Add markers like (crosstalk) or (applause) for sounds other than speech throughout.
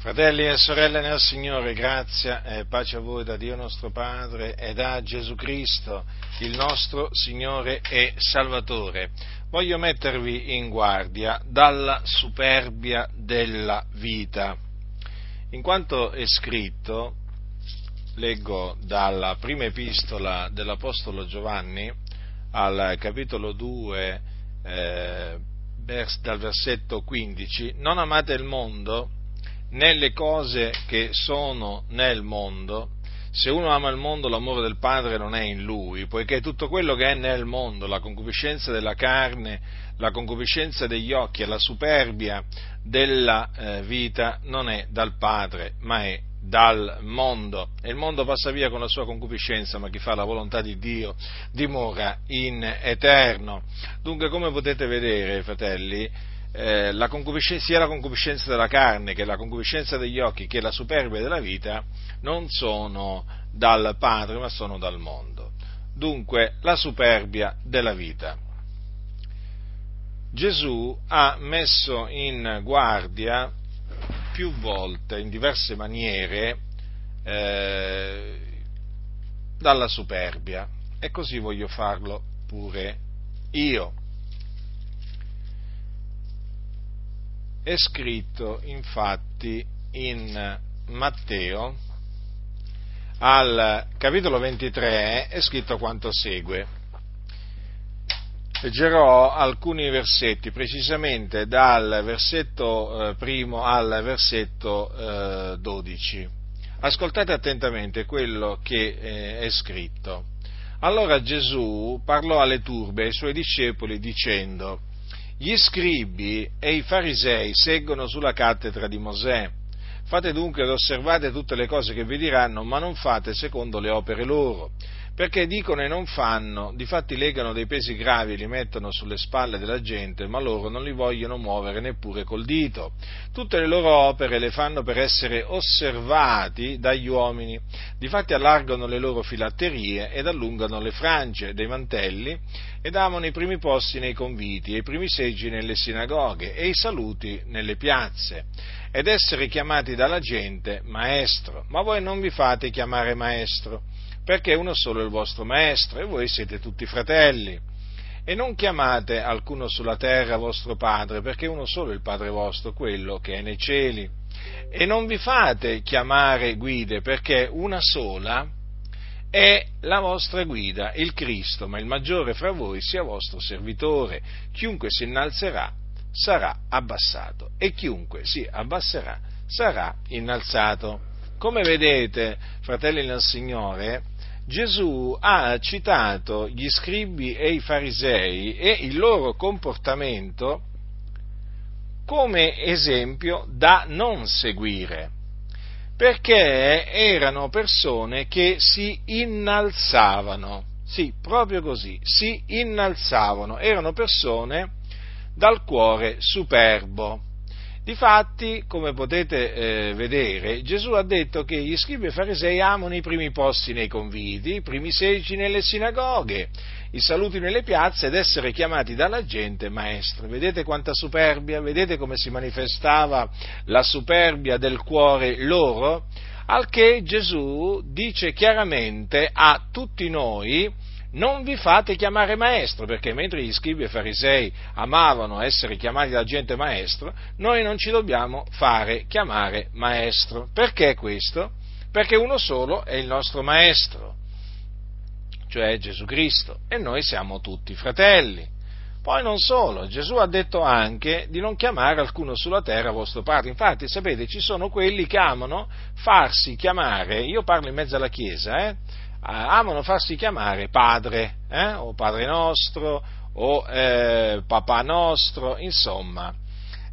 Fratelli e sorelle nel Signore, grazia e pace a voi da Dio nostro Padre e da Gesù Cristo, il nostro Signore e Salvatore. Voglio mettervi in guardia dalla superbia della vita. In quanto è scritto, leggo dalla prima epistola dell'Apostolo Giovanni al capitolo 2, eh, dal versetto 15, non amate il mondo, nelle cose che sono nel mondo, se uno ama il mondo l'amore del Padre non è in lui, poiché tutto quello che è nel mondo, la concupiscenza della carne, la concupiscenza degli occhi e la superbia della eh, vita non è dal Padre, ma è dal mondo. E il mondo passa via con la sua concupiscenza, ma chi fa la volontà di Dio dimora in eterno. Dunque, come potete vedere, fratelli, eh, la sia la concupiscenza della carne che la concupiscenza degli occhi che la superbia della vita non sono dal Padre ma sono dal mondo. Dunque la superbia della vita. Gesù ha messo in guardia più volte, in diverse maniere, eh, dalla superbia e così voglio farlo pure io. È scritto infatti in Matteo al capitolo 23 è scritto quanto segue. Leggerò alcuni versetti, precisamente dal versetto eh, primo al versetto eh, 12. Ascoltate attentamente quello che eh, è scritto. Allora Gesù parlò alle turbe, ai suoi discepoli, dicendo, gli scribi e i farisei seggono sulla cattedra di Mosè. Fate dunque ed osservate tutte le cose che vi diranno, ma non fate secondo le opere loro, perché dicono e non fanno, difatti legano dei pesi gravi e li mettono sulle spalle della gente, ma loro non li vogliono muovere neppure col dito. Tutte le loro opere le fanno per essere osservati dagli uomini, difatti allargano le loro filatterie ed allungano le frange dei mantelli ed amano i primi posti nei conviti e i primi seggi nelle sinagoghe e i saluti nelle piazze. Ed essere chiamati dalla gente maestro, ma voi non vi fate chiamare maestro perché uno solo è il vostro maestro e voi siete tutti fratelli. E non chiamate alcuno sulla terra vostro padre, perché uno solo è il padre vostro, quello che è nei cieli. E non vi fate chiamare guide, perché una sola è la vostra guida, il Cristo, ma il maggiore fra voi sia vostro servitore. Chiunque si innalzerà sarà abbassato e chiunque si abbasserà sarà innalzato. Come vedete, fratelli nel Signore, Gesù ha citato gli scribi e i farisei e il loro comportamento come esempio da non seguire, perché erano persone che si innalzavano, sì, proprio così, si innalzavano, erano persone dal cuore superbo. Difatti, come potete eh, vedere, Gesù ha detto che gli scribi e farisei amano i primi posti nei conviti, i primi seggi nelle sinagoghe, i saluti nelle piazze ed essere chiamati dalla gente maestro. Vedete quanta superbia? Vedete come si manifestava la superbia del cuore loro? Al che Gesù dice chiaramente a tutti noi, non vi fate chiamare maestro, perché mentre gli scribi e farisei amavano essere chiamati da gente maestro, noi non ci dobbiamo fare chiamare maestro. Perché questo? Perché uno solo è il nostro maestro, cioè Gesù Cristo, e noi siamo tutti fratelli. Poi non solo, Gesù ha detto anche di non chiamare alcuno sulla terra vostro padre. Infatti, sapete, ci sono quelli che amano farsi chiamare, io parlo in mezzo alla Chiesa, eh, amano farsi chiamare padre, eh? o padre nostro, o eh, papà nostro, insomma,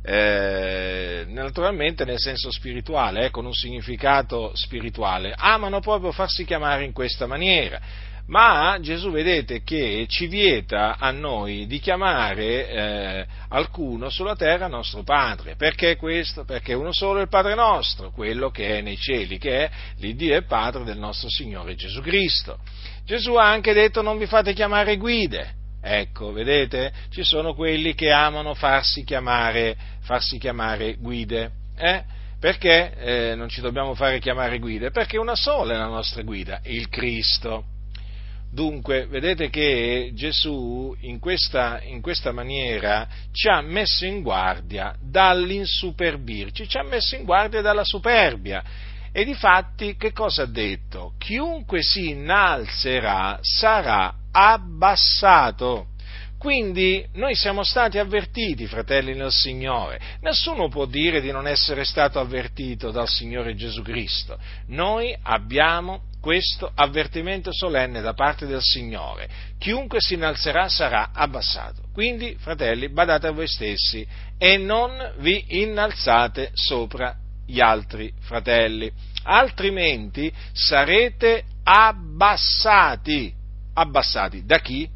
eh, naturalmente nel senso spirituale, eh, con un significato spirituale, amano proprio farsi chiamare in questa maniera ma Gesù vedete che ci vieta a noi di chiamare eh, alcuno sulla terra nostro Padre. Perché questo? Perché uno solo è il Padre nostro, quello che è nei cieli, che è l'Iddio e Padre del nostro Signore Gesù Cristo. Gesù ha anche detto non vi fate chiamare guide. Ecco, vedete, ci sono quelli che amano farsi chiamare, farsi chiamare guide. Eh? Perché eh, non ci dobbiamo fare chiamare guide? Perché una sola è la nostra guida, il Cristo. Dunque, vedete che Gesù in questa, in questa, maniera ci ha messo in guardia dall'insuperbirci, ci ha messo in guardia dalla superbia. E difatti che cosa ha detto? Chiunque si innalzerà sarà abbassato. Quindi noi siamo stati avvertiti, fratelli nel Signore. Nessuno può dire di non essere stato avvertito dal Signore Gesù Cristo. Noi abbiamo questo avvertimento solenne da parte del Signore. Chiunque si innalzerà sarà abbassato. Quindi, fratelli, badate a voi stessi e non vi innalzate sopra gli altri fratelli, altrimenti sarete abbassati. Abbassati da chi?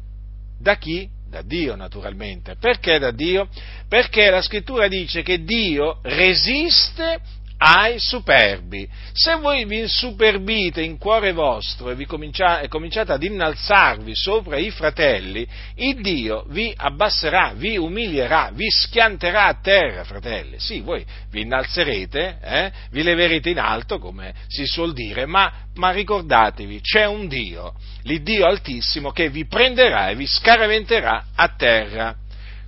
Da chi? Da Dio naturalmente. Perché da Dio? Perché la scrittura dice che Dio resiste ai superbi. Se voi vi insuperbite in cuore vostro e, cominciate, e cominciate ad innalzarvi sopra i fratelli, il Dio vi abbasserà, vi umilierà, vi schianterà a terra, fratelli. Sì, voi vi innalzerete, eh? vi leverete in alto, come si suol dire, ma, ma ricordatevi, c'è un Dio, l'Iddio Altissimo, che vi prenderà e vi scaraventerà a terra.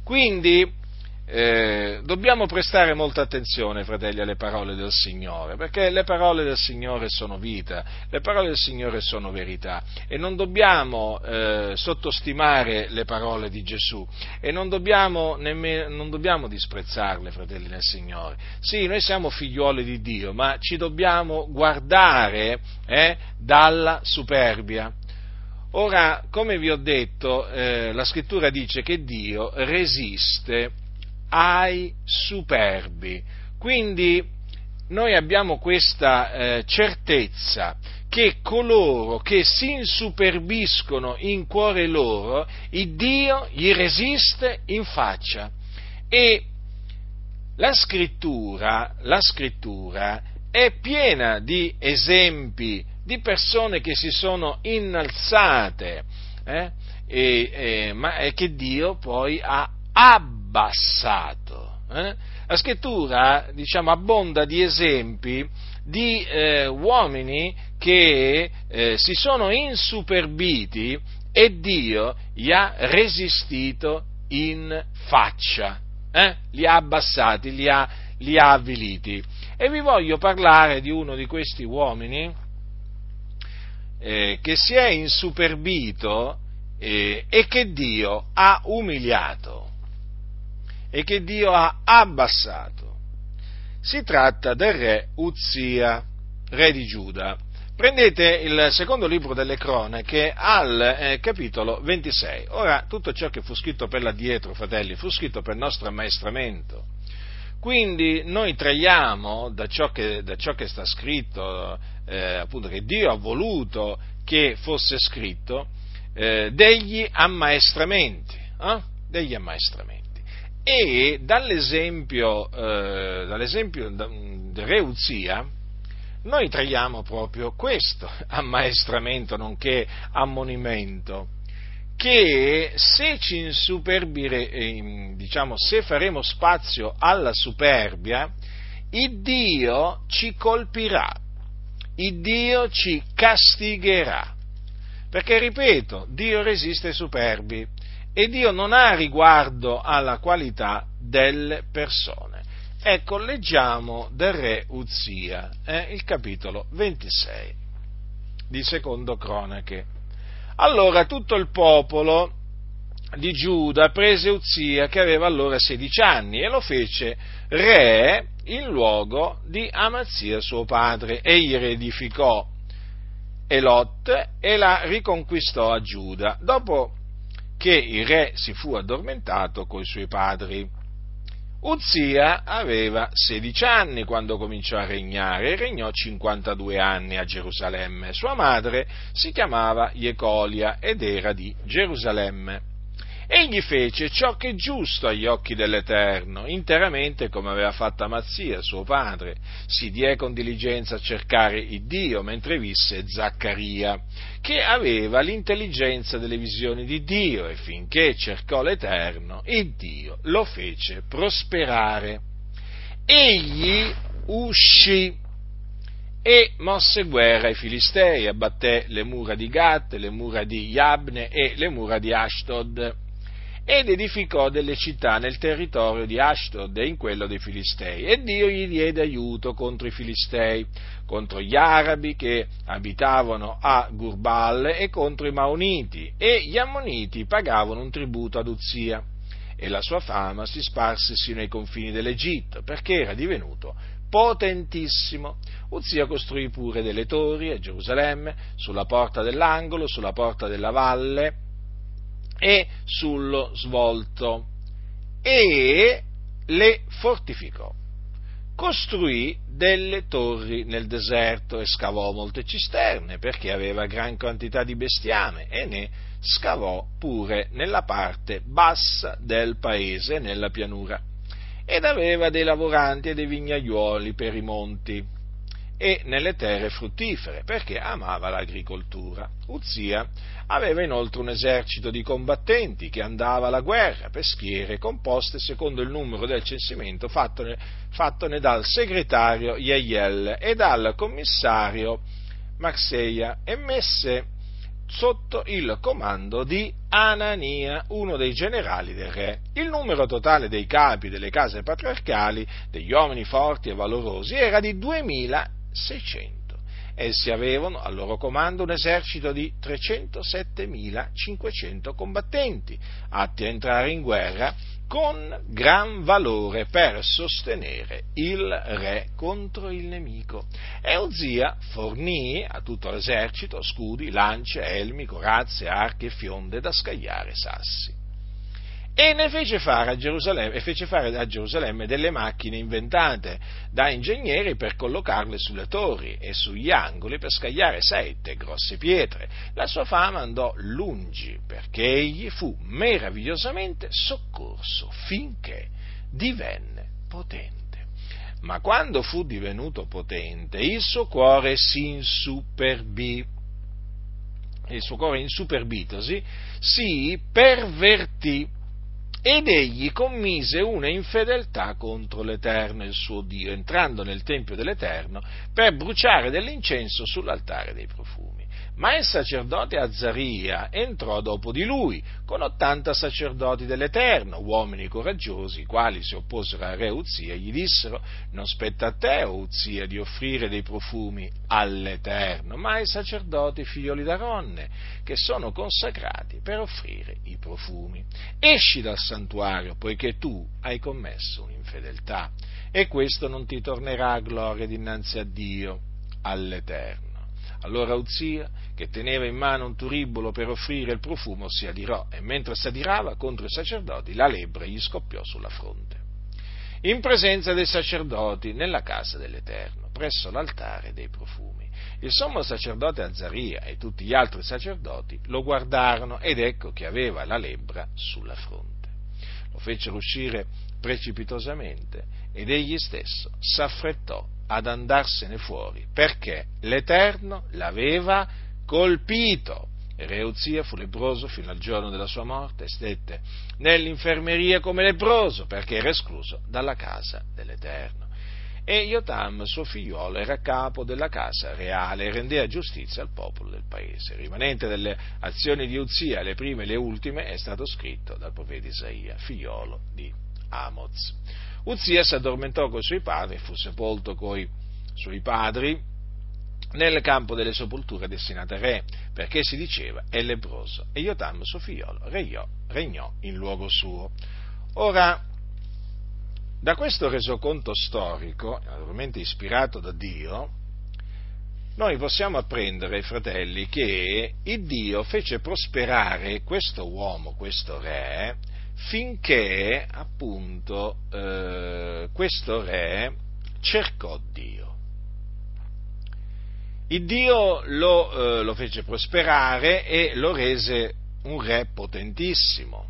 Quindi, eh, dobbiamo prestare molta attenzione, fratelli, alle parole del Signore, perché le parole del Signore sono vita, le parole del Signore sono verità e non dobbiamo eh, sottostimare le parole di Gesù e non dobbiamo, nemmeno, non dobbiamo disprezzarle, fratelli del Signore. Sì, noi siamo figliuoli di Dio, ma ci dobbiamo guardare eh, dalla superbia. Ora, come vi ho detto, eh, la scrittura dice che Dio resiste ai superbi. Quindi noi abbiamo questa eh, certezza che coloro che si insuperbiscono in cuore loro, il Dio gli resiste in faccia. E la scrittura, la scrittura è piena di esempi di persone che si sono innalzate, eh, e, e, ma che Dio poi ha abbassato. Eh? La scrittura, diciamo, abbonda di esempi di eh, uomini che eh, si sono insuperbiti e Dio gli ha resistito in faccia, eh? li ha abbassati, li ha, li ha avviliti. E vi voglio parlare di uno di questi uomini eh, che si è insuperbito eh, e che Dio ha umiliato e che Dio ha abbassato. Si tratta del re Uzia, re di Giuda. Prendete il secondo libro delle cronache al eh, capitolo 26. Ora, tutto ciò che fu scritto per l'addietro, fratelli, fu scritto per nostro ammaestramento. Quindi noi traiamo da ciò che, da ciò che sta scritto, eh, appunto che Dio ha voluto che fosse scritto, eh, degli ammaestramenti. Eh? Degli ammaestramenti. E dall'esempio, eh, dall'esempio del re Uzia, noi traiamo proprio questo (laughs) ammaestramento, nonché ammonimento, che se ci insuperbire, eh, diciamo, se faremo spazio alla superbia, il Dio ci colpirà, il Dio ci castigherà. Perché, ripeto, Dio resiste ai superbi e Dio non ha riguardo alla qualità delle persone. Ecco, leggiamo del re Uzia, eh, il capitolo 26 di Secondo Cronache. Allora tutto il popolo di Giuda prese Uzia che aveva allora 16 anni e lo fece re in luogo di Amazia suo padre. Egli reedificò Elot e la riconquistò a Giuda. Dopo che il re si fu addormentato coi suoi padri. Uzia aveva 16 anni quando cominciò a regnare e regnò 52 anni a Gerusalemme. Sua madre si chiamava Jecolia ed era di Gerusalemme. Egli fece ciò che è giusto agli occhi dell'Eterno, interamente come aveva fatto Amazia, suo padre. Si diè con diligenza a cercare il Dio, mentre visse Zaccaria, che aveva l'intelligenza delle visioni di Dio, e finché cercò l'Eterno, il Dio lo fece prosperare. Egli uscì e mosse guerra ai Filistei, abbatté le mura di Gat, le mura di Yabne e le mura di Ashdod ed edificò delle città nel territorio di Ashdod e in quello dei Filistei e Dio gli diede aiuto contro i Filistei, contro gli arabi che abitavano a Gurbal e contro i Maoniti e gli Ammoniti pagavano un tributo ad Uzia e la sua fama si sparse sino ai confini dell'Egitto perché era divenuto potentissimo. Uzia costruì pure delle torri a Gerusalemme, sulla porta dell'angolo, sulla porta della valle e sullo svolto. E le fortificò. Costruì delle torri nel deserto e scavò molte cisterne perché aveva gran quantità di bestiame e ne scavò pure nella parte bassa del paese, nella pianura. Ed aveva dei lavoranti e dei vignaiuoli per i monti e nelle terre fruttifere, perché amava l'agricoltura. Uzia aveva inoltre un esercito di combattenti che andava alla guerra per schiere composte secondo il numero del censimento fattone, fattone dal segretario Yeyel e dal commissario Marseia e messe sotto il comando di Anania, uno dei generali del re. Il numero totale dei capi delle case patriarcali, degli uomini forti e valorosi, era di 2600. Essi avevano al loro comando un esercito di 307.500 combattenti, atti a entrare in guerra con gran valore per sostenere il re contro il nemico. E Uzia fornì a tutto l'esercito scudi, lance, elmi, corazze, archi e fionde da scagliare sassi e ne fece fare, a Gerusalemme, fece fare a Gerusalemme delle macchine inventate da ingegneri per collocarle sulle torri e sugli angoli per scagliare sette grosse pietre. La sua fama andò lungi perché egli fu meravigliosamente soccorso finché divenne potente. Ma quando fu divenuto potente, il suo cuore si insuperbì il suo cuore insuperbitosi si pervertì ed egli commise una infedeltà contro l'Eterno, il suo Dio, entrando nel Tempio dell'Eterno per bruciare dell'incenso sull'altare dei profumi. Ma il sacerdote Azzaria entrò dopo di lui, con ottanta sacerdoti dell'Eterno, uomini coraggiosi, i quali si opposero al re Uzia e gli dissero, non spetta a te, o Uzia, di offrire dei profumi all'Eterno, ma ai sacerdoti figlioli d'Aronne, che sono consacrati per offrire i profumi. Esci dal santuario, poiché tu hai commesso un'infedeltà, e questo non ti tornerà a gloria dinanzi a Dio, all'Eterno. Allora Uzia, che teneva in mano un turibolo per offrire il profumo, si adirò e mentre si adirava contro i sacerdoti la lebbra gli scoppiò sulla fronte. In presenza dei sacerdoti nella casa dell'Eterno, presso l'altare dei profumi. Il sommo sacerdote Azzaria e tutti gli altri sacerdoti lo guardarono ed ecco che aveva la lebbra sulla fronte. Lo fecero uscire precipitosamente ed egli stesso s'affrettò ad andarsene fuori, perché l'Eterno l'aveva colpito. E Re Uzia fu lebroso fino al giorno della sua morte e stette nell'infermeria come lebroso, perché era escluso dalla casa dell'Eterno. E Jotam, suo figliuolo, era capo della casa reale e rendeva giustizia al popolo del paese. Rimanente delle azioni di Uzia, le prime e le ultime, è stato scritto dal profeta Isaia, figliolo di Amoz. Uzia si addormentò con i suoi padri e fu sepolto con i suoi padri nel campo delle sepolture destinate al re, perché si diceva è lebroso, e Jotam, suo figliolo, regnò, regnò in luogo suo. Ora, da questo resoconto storico, naturalmente ispirato da Dio, noi possiamo apprendere, fratelli, che il Dio fece prosperare questo uomo, questo re, finché appunto eh, questo re cercò Dio. Il Dio lo, eh, lo fece prosperare e lo rese un re potentissimo.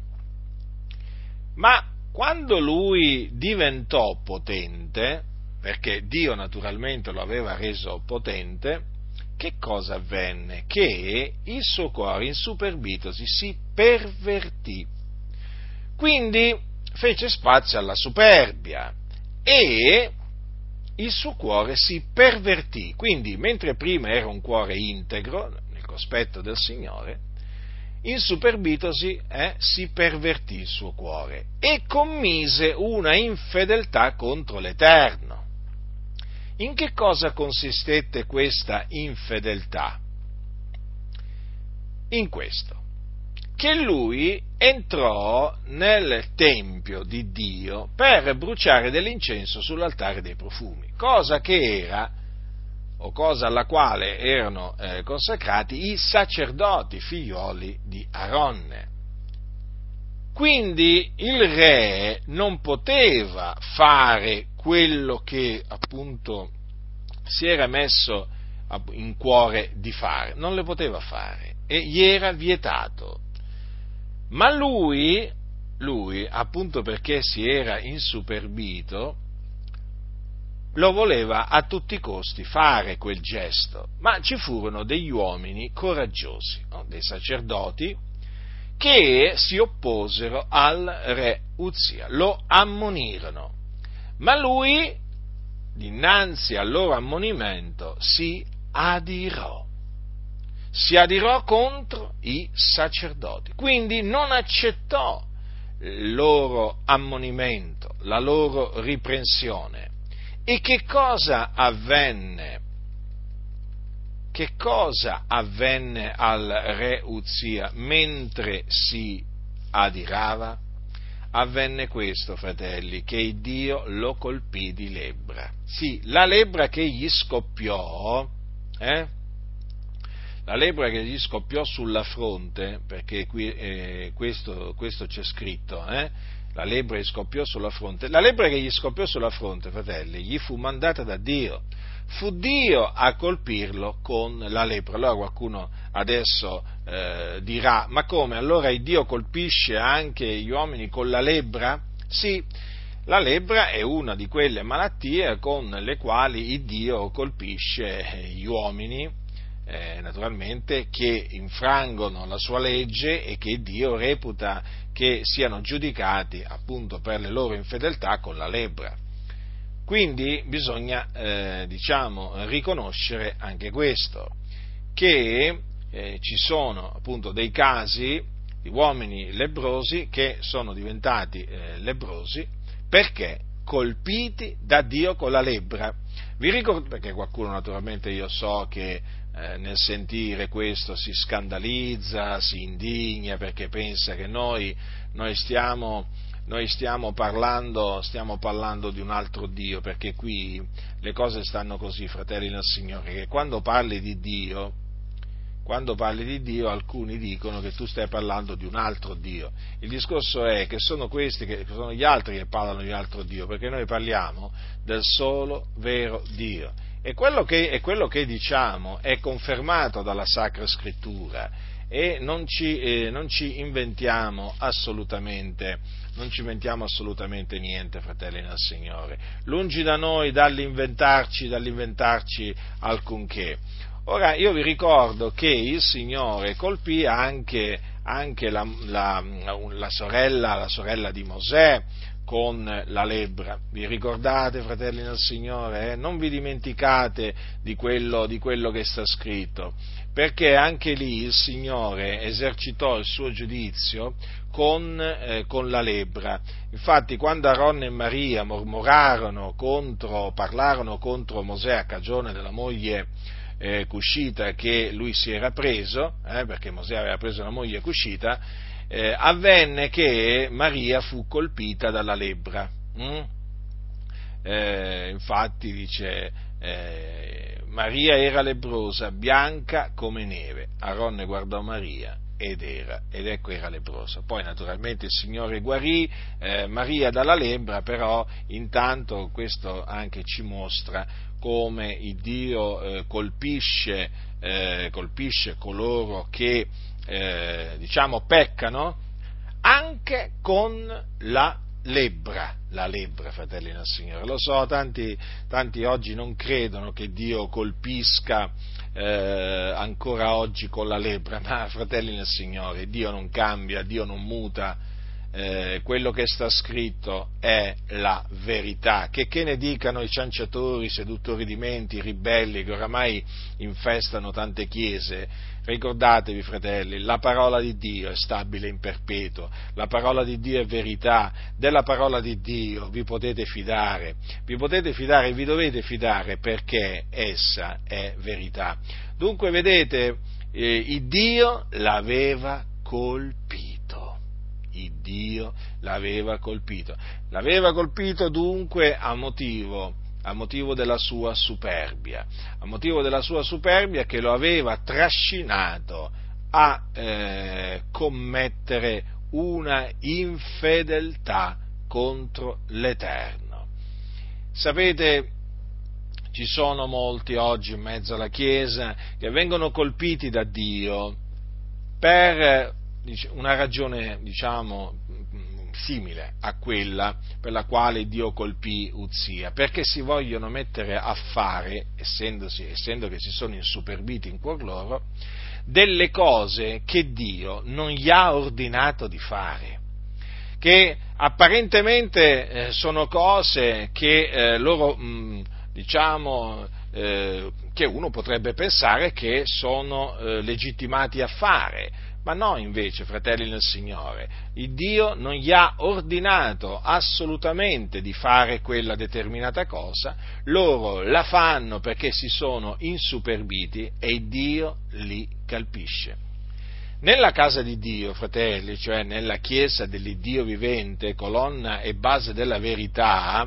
Ma quando lui diventò potente, perché Dio naturalmente lo aveva reso potente, che cosa avvenne? Che il suo cuore insuperbitosi si pervertì quindi fece spazio alla superbia e il suo cuore si pervertì. Quindi, mentre prima era un cuore integro, nel cospetto del Signore, insuperbitosi eh, si pervertì il suo cuore e commise una infedeltà contro l'Eterno. In che cosa consistette questa infedeltà? In questo, che lui entrò nel Tempio di Dio per bruciare dell'incenso sull'altare dei profumi, cosa che era, o cosa alla quale erano eh, consacrati i sacerdoti figlioli di Aronne. Quindi il re non poteva fare quello che appunto si era messo in cuore di fare, non le poteva fare e gli era vietato. Ma lui, lui, appunto perché si era insuperbito, lo voleva a tutti i costi fare quel gesto, ma ci furono degli uomini coraggiosi, no? dei sacerdoti, che si opposero al re Uzia, lo ammonirono, ma lui, dinanzi al loro ammonimento, si adirò si adirò contro i sacerdoti. Quindi non accettò il loro ammonimento, la loro riprensione. E che cosa avvenne? Che cosa avvenne al re Uzia mentre si adirava? Avvenne questo, fratelli, che Dio lo colpì di lebbra. Sì, la lebbra che gli scoppiò, eh, la lepre che gli scoppiò sulla fronte, perché qui, eh, questo, questo, c'è scritto, eh? la lepre gli scoppiò sulla fronte, la lepre che gli scoppiò sulla fronte, fratelli, gli fu mandata da Dio, fu Dio a colpirlo con la lepre. Allora qualcuno adesso eh, dirà, ma come? Allora il Dio colpisce anche gli uomini con la lebbra? Sì, la lebbra è una di quelle malattie con le quali il Dio colpisce gli uomini eh, naturalmente, che infrangono la sua legge e che Dio reputa che siano giudicati appunto per le loro infedeltà con la lebbra. Quindi bisogna, eh, diciamo, riconoscere anche questo, che eh, ci sono appunto dei casi di uomini lebrosi che sono diventati eh, lebrosi perché colpiti da Dio con la lebbra. Vi ricordo, perché qualcuno naturalmente io so che eh, nel sentire questo si scandalizza, si indigna perché pensa che noi, noi, stiamo, noi stiamo, parlando, stiamo, parlando, di un altro Dio, perché qui le cose stanno così, fratelli del Signore, che quando parli di Dio, quando parli di Dio alcuni dicono che tu stai parlando di un altro Dio. Il discorso è che sono questi, che sono gli altri che parlano di un altro Dio, perché noi parliamo del solo vero Dio e quello, che, e quello che diciamo è confermato dalla Sacra Scrittura e non ci, eh, non ci inventiamo assolutamente non ci inventiamo assolutamente niente, fratelli nel Signore. Lungi da noi dall'inventarci, dall'inventarci alcunché. Ora, io vi ricordo che il Signore colpì anche, anche la, la, la, sorella, la sorella di Mosè, con la lebbra. Vi ricordate, fratelli del Signore? Eh? Non vi dimenticate di quello, di quello, che sta scritto, perché anche lì il Signore esercitò il suo giudizio con, eh, con la lebbra. Infatti, quando Aaron e Maria mormorarono contro, parlarono contro Mosè a cagione della moglie eh, Cuscita che lui si era preso, eh, perché Mosè aveva preso la moglie Cuscita, eh, avvenne che Maria fu colpita dalla lebbra. Mm? Eh, infatti dice, eh, Maria era lebrosa, bianca come neve. Aronne guardò Maria ed, era, ed ecco era lebrosa. Poi naturalmente il Signore guarì eh, Maria dalla lebbra, però intanto questo anche ci mostra come il Dio eh, colpisce, eh, colpisce coloro che eh, diciamo, peccano anche con la lebbra, la lebbra, fratelli del Signore. Lo so, tanti, tanti oggi non credono che Dio colpisca eh, ancora oggi con la lebbra, ma fratelli del Signore, Dio non cambia, Dio non muta, eh, quello che sta scritto è la verità. Che, che ne dicano i cianciatori, i seduttori di menti, i ribelli che oramai infestano tante chiese, ricordatevi fratelli, la parola di Dio è stabile in perpetuo, la parola di Dio è verità, della parola di Dio vi potete fidare, vi potete fidare e vi dovete fidare perché essa è verità. Dunque vedete, eh, il Dio l'aveva colpito il Dio l'aveva colpito. L'aveva colpito dunque a motivo, a motivo della sua superbia, a motivo della sua superbia che lo aveva trascinato a eh, commettere una infedeltà contro l'Eterno. Sapete, ci sono molti oggi in mezzo alla Chiesa che vengono colpiti da Dio per una ragione, diciamo, simile a quella per la quale Dio colpì Uzia, perché si vogliono mettere a fare, essendo che si sono insuperbiti in cuor loro, delle cose che Dio non gli ha ordinato di fare, che apparentemente eh, sono cose che eh, loro, mh, diciamo, eh, che uno potrebbe pensare che sono legittimati a fare, ma no, invece, fratelli nel Signore, il Dio non gli ha ordinato assolutamente di fare quella determinata cosa, loro la fanno perché si sono insuperbiti e Dio li calpisce. Nella casa di Dio, fratelli, cioè nella chiesa dell'Iddio vivente, colonna e base della verità,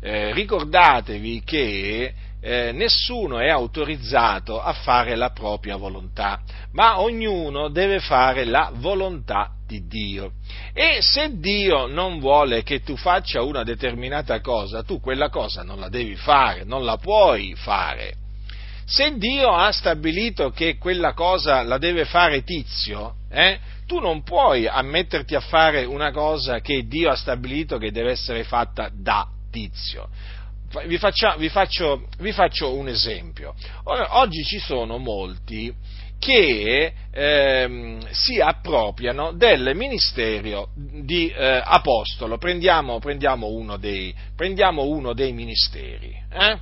eh, ricordatevi che eh, nessuno è autorizzato a fare la propria volontà, ma ognuno deve fare la volontà di Dio. E se Dio non vuole che tu faccia una determinata cosa, tu quella cosa non la devi fare, non la puoi fare. Se Dio ha stabilito che quella cosa la deve fare tizio, eh, tu non puoi ammetterti a fare una cosa che Dio ha stabilito che deve essere fatta da tizio vi, faccia, vi, faccio, vi faccio, un esempio. Oggi ci sono molti che ehm, si appropriano del ministero di eh, apostolo. Prendiamo, prendiamo, uno dei, prendiamo, uno dei, ministeri. Eh?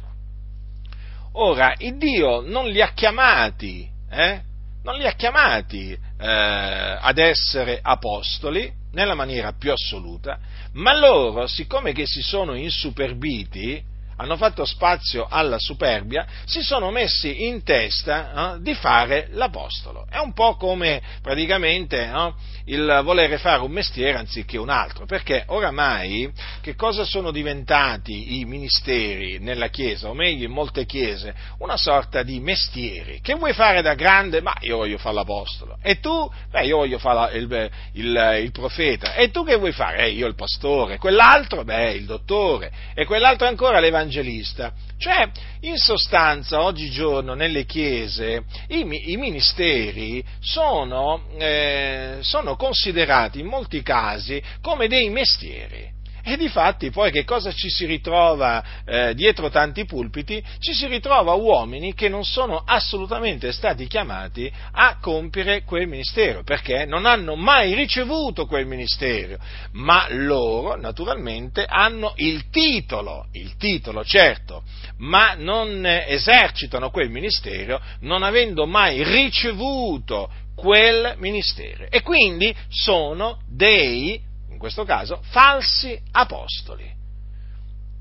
Ora, il Dio non li ha chiamati, eh? non li ha chiamati eh, ad essere apostoli nella maniera più assoluta, ma loro, siccome che si sono insuperbiti, hanno fatto spazio alla superbia, si sono messi in testa eh, di fare l'apostolo. È un po' come praticamente eh, il volere fare un mestiere anziché un altro, perché oramai che cosa sono diventati i ministeri nella Chiesa, o meglio in molte chiese? Una sorta di mestieri. Che vuoi fare da grande? Ma io voglio fare l'apostolo. E tu? Beh, io voglio fare il, il, il profeta. E tu che vuoi fare? Eh, io il pastore. Quell'altro? Beh, il dottore. E quell'altro ancora l'evangelista evangelista. Cioè, in sostanza, oggigiorno nelle chiese i, i ministeri sono, eh, sono considerati in molti casi come dei mestieri. E di fatti poi che cosa ci si ritrova eh, dietro tanti pulpiti? Ci si ritrova uomini che non sono assolutamente stati chiamati a compiere quel ministero, perché non hanno mai ricevuto quel ministero, ma loro naturalmente hanno il titolo, il titolo certo, ma non esercitano quel ministero non avendo mai ricevuto quel ministero e quindi sono dei questo caso, falsi apostoli.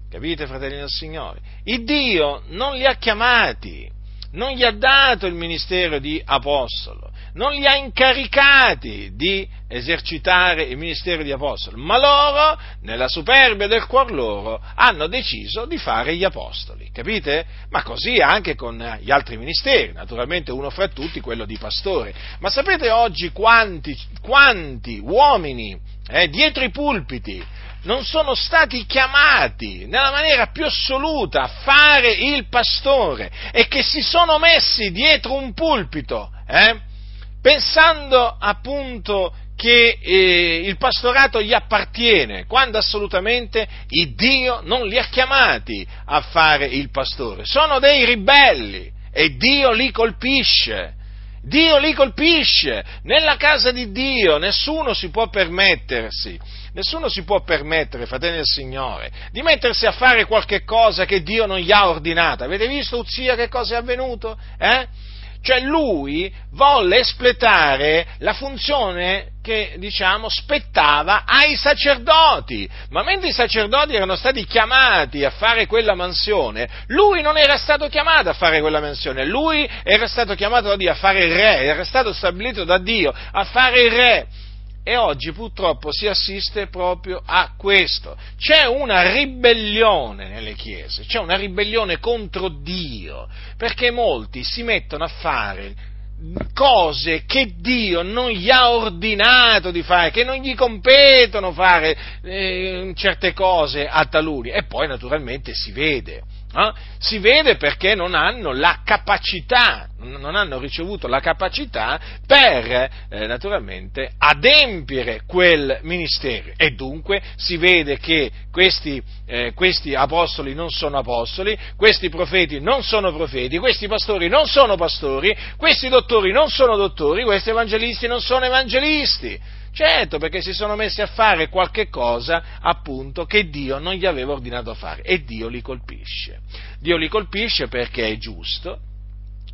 Capite, fratelli del Signore? Il Dio non li ha chiamati, non gli ha dato il ministero di apostolo, non li ha incaricati di esercitare il ministero di apostolo, ma loro, nella superbia del cuor loro, hanno deciso di fare gli apostoli, capite? Ma così anche con gli altri ministeri, naturalmente uno fra tutti quello di pastore. Ma sapete oggi quanti, quanti uomini eh, dietro i pulpiti, non sono stati chiamati nella maniera più assoluta a fare il pastore e che si sono messi dietro un pulpito, eh, pensando appunto che eh, il pastorato gli appartiene, quando assolutamente il Dio non li ha chiamati a fare il pastore. Sono dei ribelli e Dio li colpisce Dio li colpisce. Nella casa di Dio nessuno si può permettersi, nessuno si può permettere, fratelli del Signore, di mettersi a fare qualche cosa che Dio non gli ha ordinato. Avete visto Uzia che cosa è avvenuto? Eh? Cioè lui volle espletare la funzione che, diciamo, spettava ai sacerdoti, ma mentre i sacerdoti erano stati chiamati a fare quella mansione, lui non era stato chiamato a fare quella mansione, lui era stato chiamato da Dio a fare il re, era stato stabilito da Dio a fare il re. E oggi purtroppo si assiste proprio a questo. C'è una ribellione nelle chiese, c'è una ribellione contro Dio, perché molti si mettono a fare cose che Dio non gli ha ordinato di fare, che non gli competono fare eh, certe cose a taluni. E poi naturalmente si vede eh? Si vede perché non hanno la capacità, non hanno ricevuto la capacità per eh, naturalmente adempiere quel ministero e dunque si vede che questi, eh, questi apostoli non sono apostoli, questi profeti non sono profeti, questi pastori non sono pastori, questi dottori non sono dottori, questi evangelisti non sono evangelisti. Certo, perché si sono messi a fare qualche cosa, appunto, che Dio non gli aveva ordinato fare e Dio li colpisce. Dio li colpisce perché è giusto,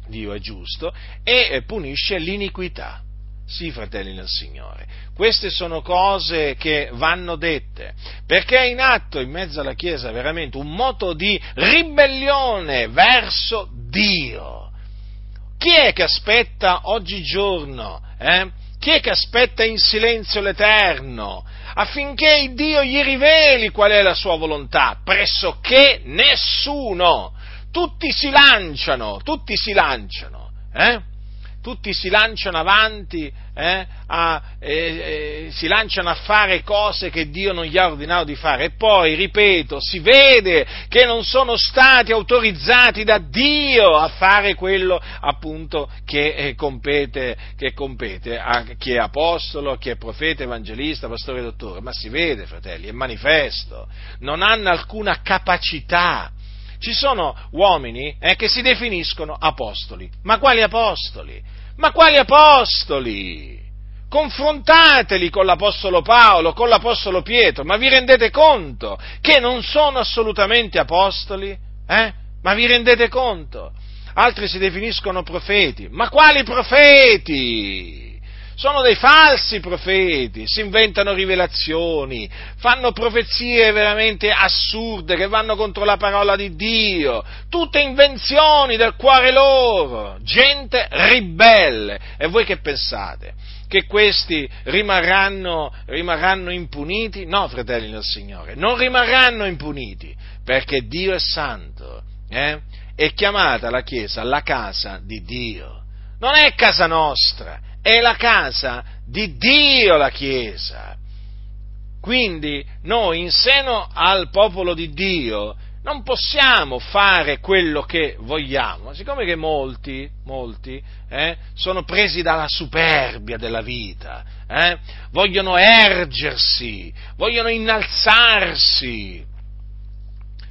Dio è giusto, e eh, punisce l'iniquità. Sì, fratelli del Signore, queste sono cose che vanno dette, perché è in atto in mezzo alla Chiesa veramente un moto di ribellione verso Dio. Chi è che aspetta oggigiorno eh, chi è che aspetta in silenzio l'Eterno affinché Dio gli riveli qual è la sua volontà? Pressoché nessuno. Tutti si lanciano, tutti si lanciano. Eh? Tutti si lanciano avanti, eh, a, eh, eh, si lanciano a fare cose che Dio non gli ha ordinato di fare. E poi, ripeto, si vede che non sono stati autorizzati da Dio a fare quello appunto che eh, compete, che compete a chi è apostolo, chi è profeta, evangelista, pastore, dottore, ma si vede, fratelli, è manifesto, non hanno alcuna capacità ci sono uomini eh, che si definiscono apostoli. Ma quali apostoli? Ma quali apostoli? Confrontateli con l'Apostolo Paolo, con l'Apostolo Pietro, ma vi rendete conto che non sono assolutamente apostoli? Eh? Ma vi rendete conto? Altri si definiscono profeti, ma quali profeti? Sono dei falsi profeti, si inventano rivelazioni, fanno profezie veramente assurde che vanno contro la parola di Dio, tutte invenzioni del cuore loro, gente ribelle. E voi che pensate? Che questi rimarranno, rimarranno impuniti? No, fratelli del Signore, non rimarranno impuniti, perché Dio è santo. Eh? È chiamata la Chiesa la casa di Dio, non è casa nostra, è la casa di Dio la Chiesa. Quindi noi in seno al popolo di Dio non possiamo fare quello che vogliamo, siccome che molti, molti eh, sono presi dalla superbia della vita, eh, vogliono ergersi, vogliono innalzarsi,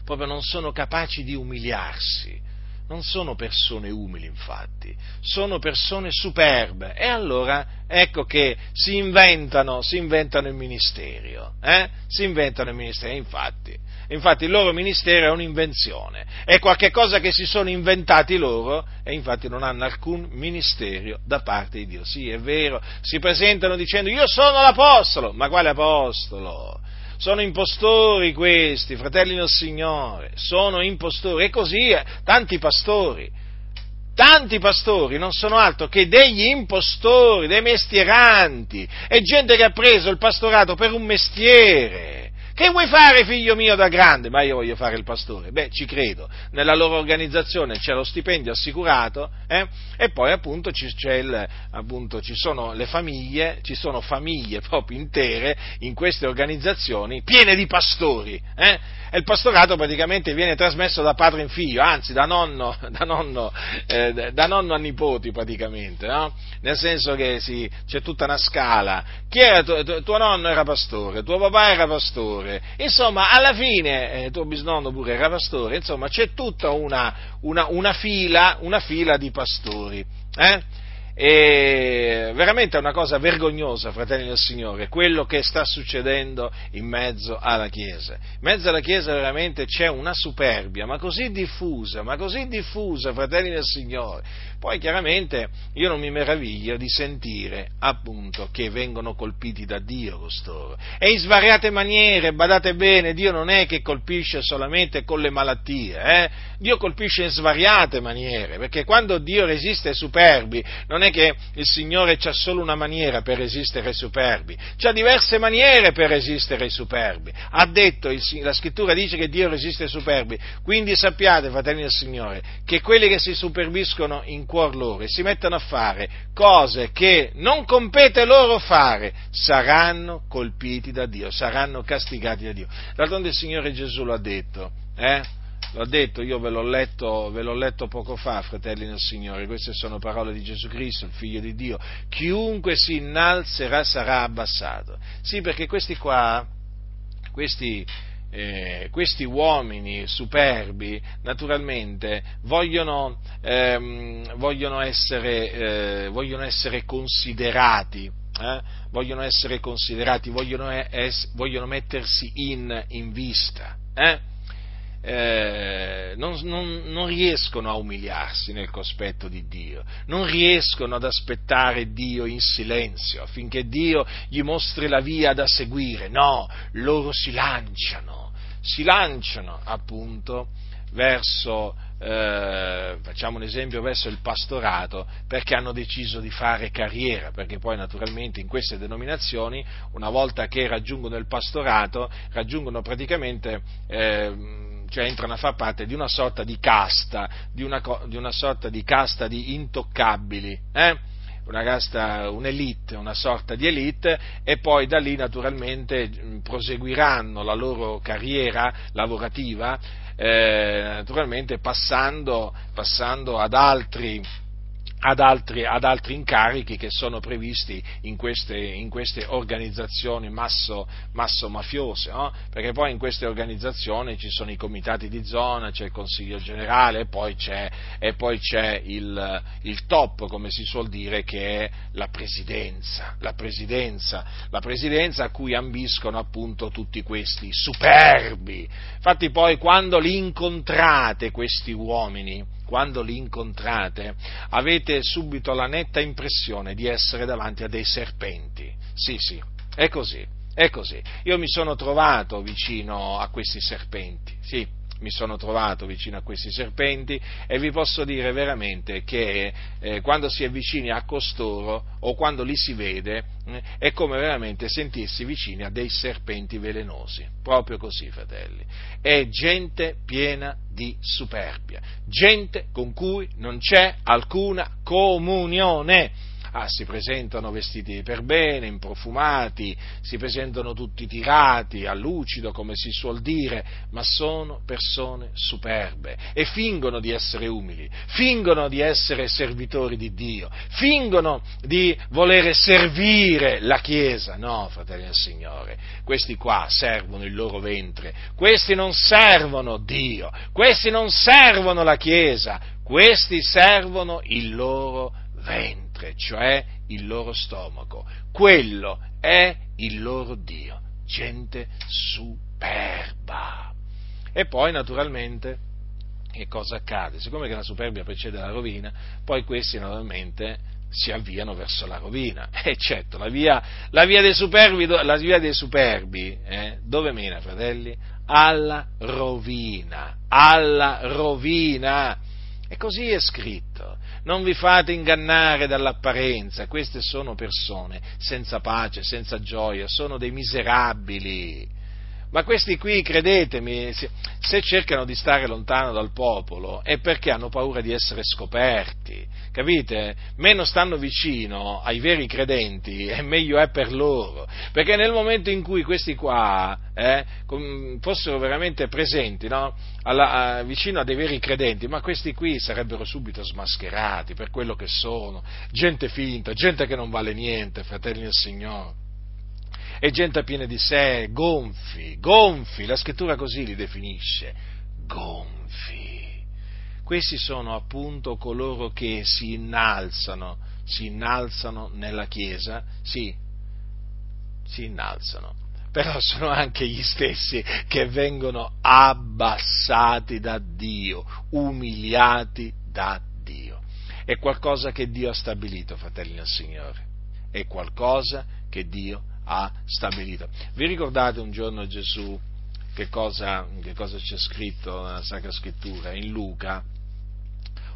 proprio non sono capaci di umiliarsi non sono persone umili, infatti, sono persone superbe. E allora ecco che si inventano, si inventano il ministero, eh? si inventano il ministero, infatti. Infatti il loro ministero è un'invenzione, è qualcosa che si sono inventati loro e infatti non hanno alcun ministero da parte di Dio. Sì, è vero, si presentano dicendo io sono l'apostolo, ma quale apostolo? Sono impostori questi, fratelli del Signore, sono impostori, e così tanti pastori, tanti pastori non sono altro che degli impostori, dei mestieranti, è gente che ha preso il pastorato per un mestiere, che vuoi fare, figlio mio, da grande? Ma io voglio fare il pastore. Beh, ci credo. Nella loro organizzazione c'è lo stipendio assicurato eh? e poi appunto il, appunto ci, sono le famiglie, ci sono famiglie (laughs) proprio intere in queste organizzazioni piene di pastori. Eh? E il pastorato praticamente viene trasmesso da padre in figlio, anzi da nonno, (laughs) da nonno, eh, da nonno a nipoti praticamente, no? Nel senso che sì, c'è tutta una scala. Era tu, tuo nonno era pastore, tuo papà era pastore pastore. Insomma, alla fine eh, tuo bisnonno pure era pastore, insomma, c'è tutta una, una, una, fila, una fila, di pastori. Eh? E veramente è una cosa vergognosa, fratelli del Signore, quello che sta succedendo in mezzo alla Chiesa. In mezzo alla Chiesa veramente c'è una superbia, ma così diffusa, ma così diffusa, fratelli del Signore. Poi chiaramente io non mi meraviglio di sentire appunto che vengono colpiti da Dio costoro. E in svariate maniere, badate bene, Dio non è che colpisce solamente con le malattie, eh? Dio colpisce in svariate maniere, perché quando Dio resiste ai superbi non è è che il Signore ha solo una maniera per resistere ai superbi, ha diverse maniere per resistere ai superbi. Ha detto, la scrittura dice che Dio resiste ai superbi, quindi sappiate, fratelli del Signore, che quelli che si superbiscono in cuor loro e si mettono a fare cose che non compete loro fare, saranno colpiti da Dio, saranno castigati da Dio. D'altronde il Signore Gesù lo ha detto, eh? L'ho detto, io ve l'ho, letto, ve l'ho letto poco fa, fratelli del Signore, queste sono parole di Gesù Cristo, il Figlio di Dio. Chiunque si innalzerà sarà abbassato. Sì, perché questi qua, questi, eh, questi uomini superbi, naturalmente, vogliono, ehm, vogliono, essere, eh, vogliono essere, considerati. Eh? Vogliono essere considerati, vogliono, es- vogliono mettersi in, in vista. Eh? non, non, non, riescono a umiliarsi nel cospetto di Dio, non riescono ad aspettare Dio in silenzio affinché Dio gli mostri la via da seguire, no, loro si lanciano, si lanciano appunto verso, eh, facciamo un esempio, verso il pastorato perché hanno deciso di fare carriera, perché poi naturalmente in queste denominazioni, una volta che raggiungono il pastorato, raggiungono praticamente... Eh, cioè entrano a far parte di una sorta di casta, di una, di una sorta di casta di intoccabili, eh? una casta, un'elite, una sorta di elite e poi da lì naturalmente proseguiranno la loro carriera lavorativa, eh, naturalmente passando, passando ad altri ad altri, ad altri, incarichi che sono previsti in queste, in queste organizzazioni masso, mafiose, no? perché poi in queste organizzazioni ci sono i comitati di zona, c'è il consiglio generale e poi c'è, e poi c'è il, il, top, come si suol dire, che è la presidenza, la presidenza, la presidenza a cui ambiscono appunto tutti questi superbi. Infatti poi quando li incontrate questi uomini, quando li incontrate, avete subito la netta impressione di essere davanti a dei serpenti. Sì, sì, è così, è così. Io mi sono trovato vicino a questi serpenti, sì, mi sono trovato vicino a questi serpenti e vi posso dire veramente che eh, quando si è vicini a costoro o quando li si vede eh, è come veramente sentirsi vicini a dei serpenti velenosi, proprio così fratelli. È gente piena di superbia, gente con cui non c'è alcuna comunione ah, si presentano vestiti per bene, improfumati, si presentano tutti tirati, a lucido, come si suol dire, ma sono persone superbe e fingono di essere umili, fingono di essere servitori di Dio, fingono di volere servire la Chiesa. No, fratelli del Signore, questi qua servono il loro ventre, questi non servono Dio, questi non servono la Chiesa, questi servono il loro ventre ventre, cioè il loro stomaco. Quello è il loro Dio, gente superba. E poi naturalmente che cosa accade? Siccome che la superbia precede la rovina, poi questi naturalmente si avviano verso la rovina. (laughs) E certo, la via, la via dei superbi, la via dei superbi eh, dove mena, fratelli? Alla rovina, alla rovina. E così è scritto. Non vi fate ingannare dall'apparenza, queste sono persone senza pace, senza gioia, sono dei miserabili. Ma questi qui, credetemi, se cercano di stare lontano dal popolo è perché hanno paura di essere scoperti, capite? Meno stanno vicino ai veri credenti (laughs) e meglio è per loro, perché nel momento in cui questi qua eh, fossero veramente presenti no? Alla, a, vicino a dei veri credenti, ma questi qui sarebbero subito smascherati per quello che sono, gente finta, gente che non vale niente, fratelli del Signore e gente piena di sé, gonfi, gonfi, la scrittura così li definisce, gonfi. Questi sono appunto coloro che si innalzano, si innalzano nella Chiesa, sì, si innalzano, però sono anche gli stessi che vengono abbassati da Dio, umiliati da Dio. È qualcosa che Dio ha stabilito, fratelli del Signore, è qualcosa che Dio ha stabilito. Vi ricordate un giorno Gesù che cosa, che cosa c'è scritto nella Sacra Scrittura? In Luca,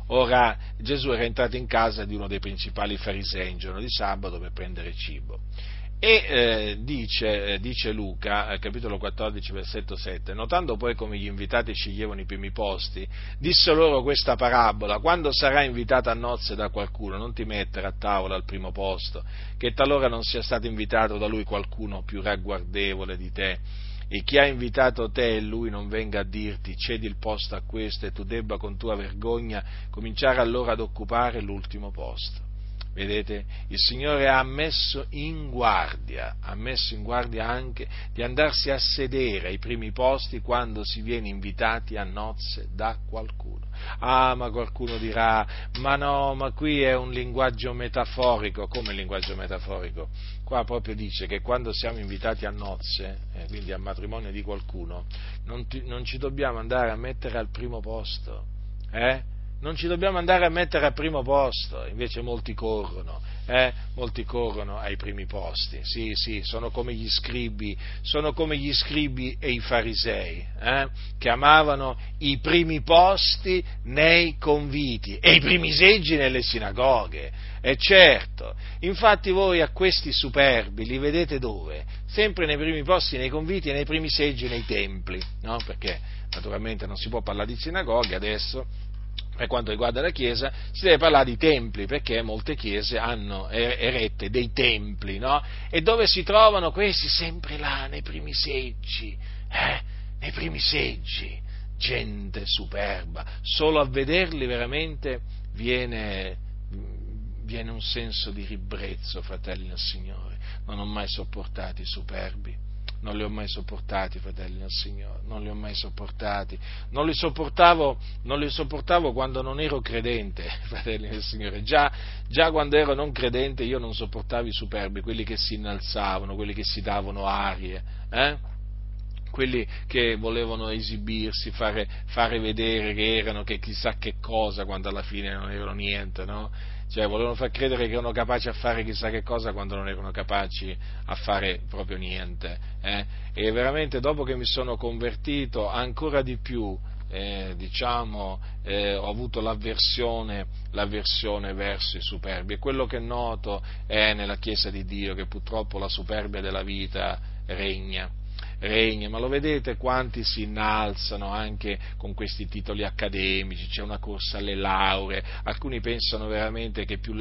Ora Gesù era entrato in casa di uno dei principali farisei un giorno di sabato per prendere cibo e eh, dice, eh, dice, Luca, capitolo 14, versetto 7, notando poi come gli invitati sceglievano i primi posti, disse loro questa parabola, quando sarai invitato a nozze da qualcuno, non ti mettere a tavola al primo posto, che talora non sia stato invitato da lui qualcuno più ragguardevole di te, e chi ha invitato te e lui non venga a dirti cedi il posto a questo e tu debba con tua vergogna cominciare allora ad occupare l'ultimo posto. Vedete, il Signore ha messo in guardia, ha messo in guardia anche di andarsi a sedere ai primi posti quando si viene invitati a nozze da qualcuno. Ah, ma qualcuno dirà, ma no, ma qui è un linguaggio metaforico. Come linguaggio metaforico? Qua proprio dice che quando siamo invitati a nozze, eh, quindi al matrimonio di qualcuno, non, ti, non ci dobbiamo andare a mettere al primo posto. Eh? Non ci dobbiamo andare a mettere al primo posto, invece molti corrono, eh? molti corrono ai primi posti, sì, sì, sono come gli scribi, sono come gli scribi e i farisei, eh? che amavano i primi posti nei conviti e i primi seggi nelle sinagoghe, e certo, infatti voi a questi superbi li vedete dove? Sempre nei primi posti nei conviti e nei primi seggi nei templi, no? Perché naturalmente non si può parlare di sinagoghe adesso, per quanto riguarda la Chiesa, si deve parlare di templi, perché molte chiese hanno er-, erette dei templi, no? E dove si trovano questi? Sempre là, nei primi seggi, eh? Nei primi seggi, gente superba, solo a vederli veramente viene, viene un senso di ribrezzo, fratelli del Signore, non ho mai sopportato i superbi non li ho mai sopportati, fratelli del Signore, non li ho mai sopportati, non li sopportavo, non li sopportavo quando non ero credente, (laughs) fratelli del Signore, già, già, quando ero non credente io non sopportavo i superbi, quelli che si innalzavano, quelli che si davano arie, eh? quelli che volevano esibirsi, fare, fare, vedere che erano che chissà che cosa quando alla fine non erano niente, no? Cioè volevano far credere che erano capaci a fare chissà che cosa quando non erano capaci a fare proprio niente. Eh? E veramente dopo che mi sono convertito ancora di più eh, diciamo, eh, ho avuto l'avversione, l'avversione, verso i superbi e quello che noto è nella Chiesa di Dio che purtroppo la superbia della vita regna regna, ma lo vedete quanti si innalzano anche con questi titoli accademici, c'è una corsa alle lauree, alcuni pensano veramente che più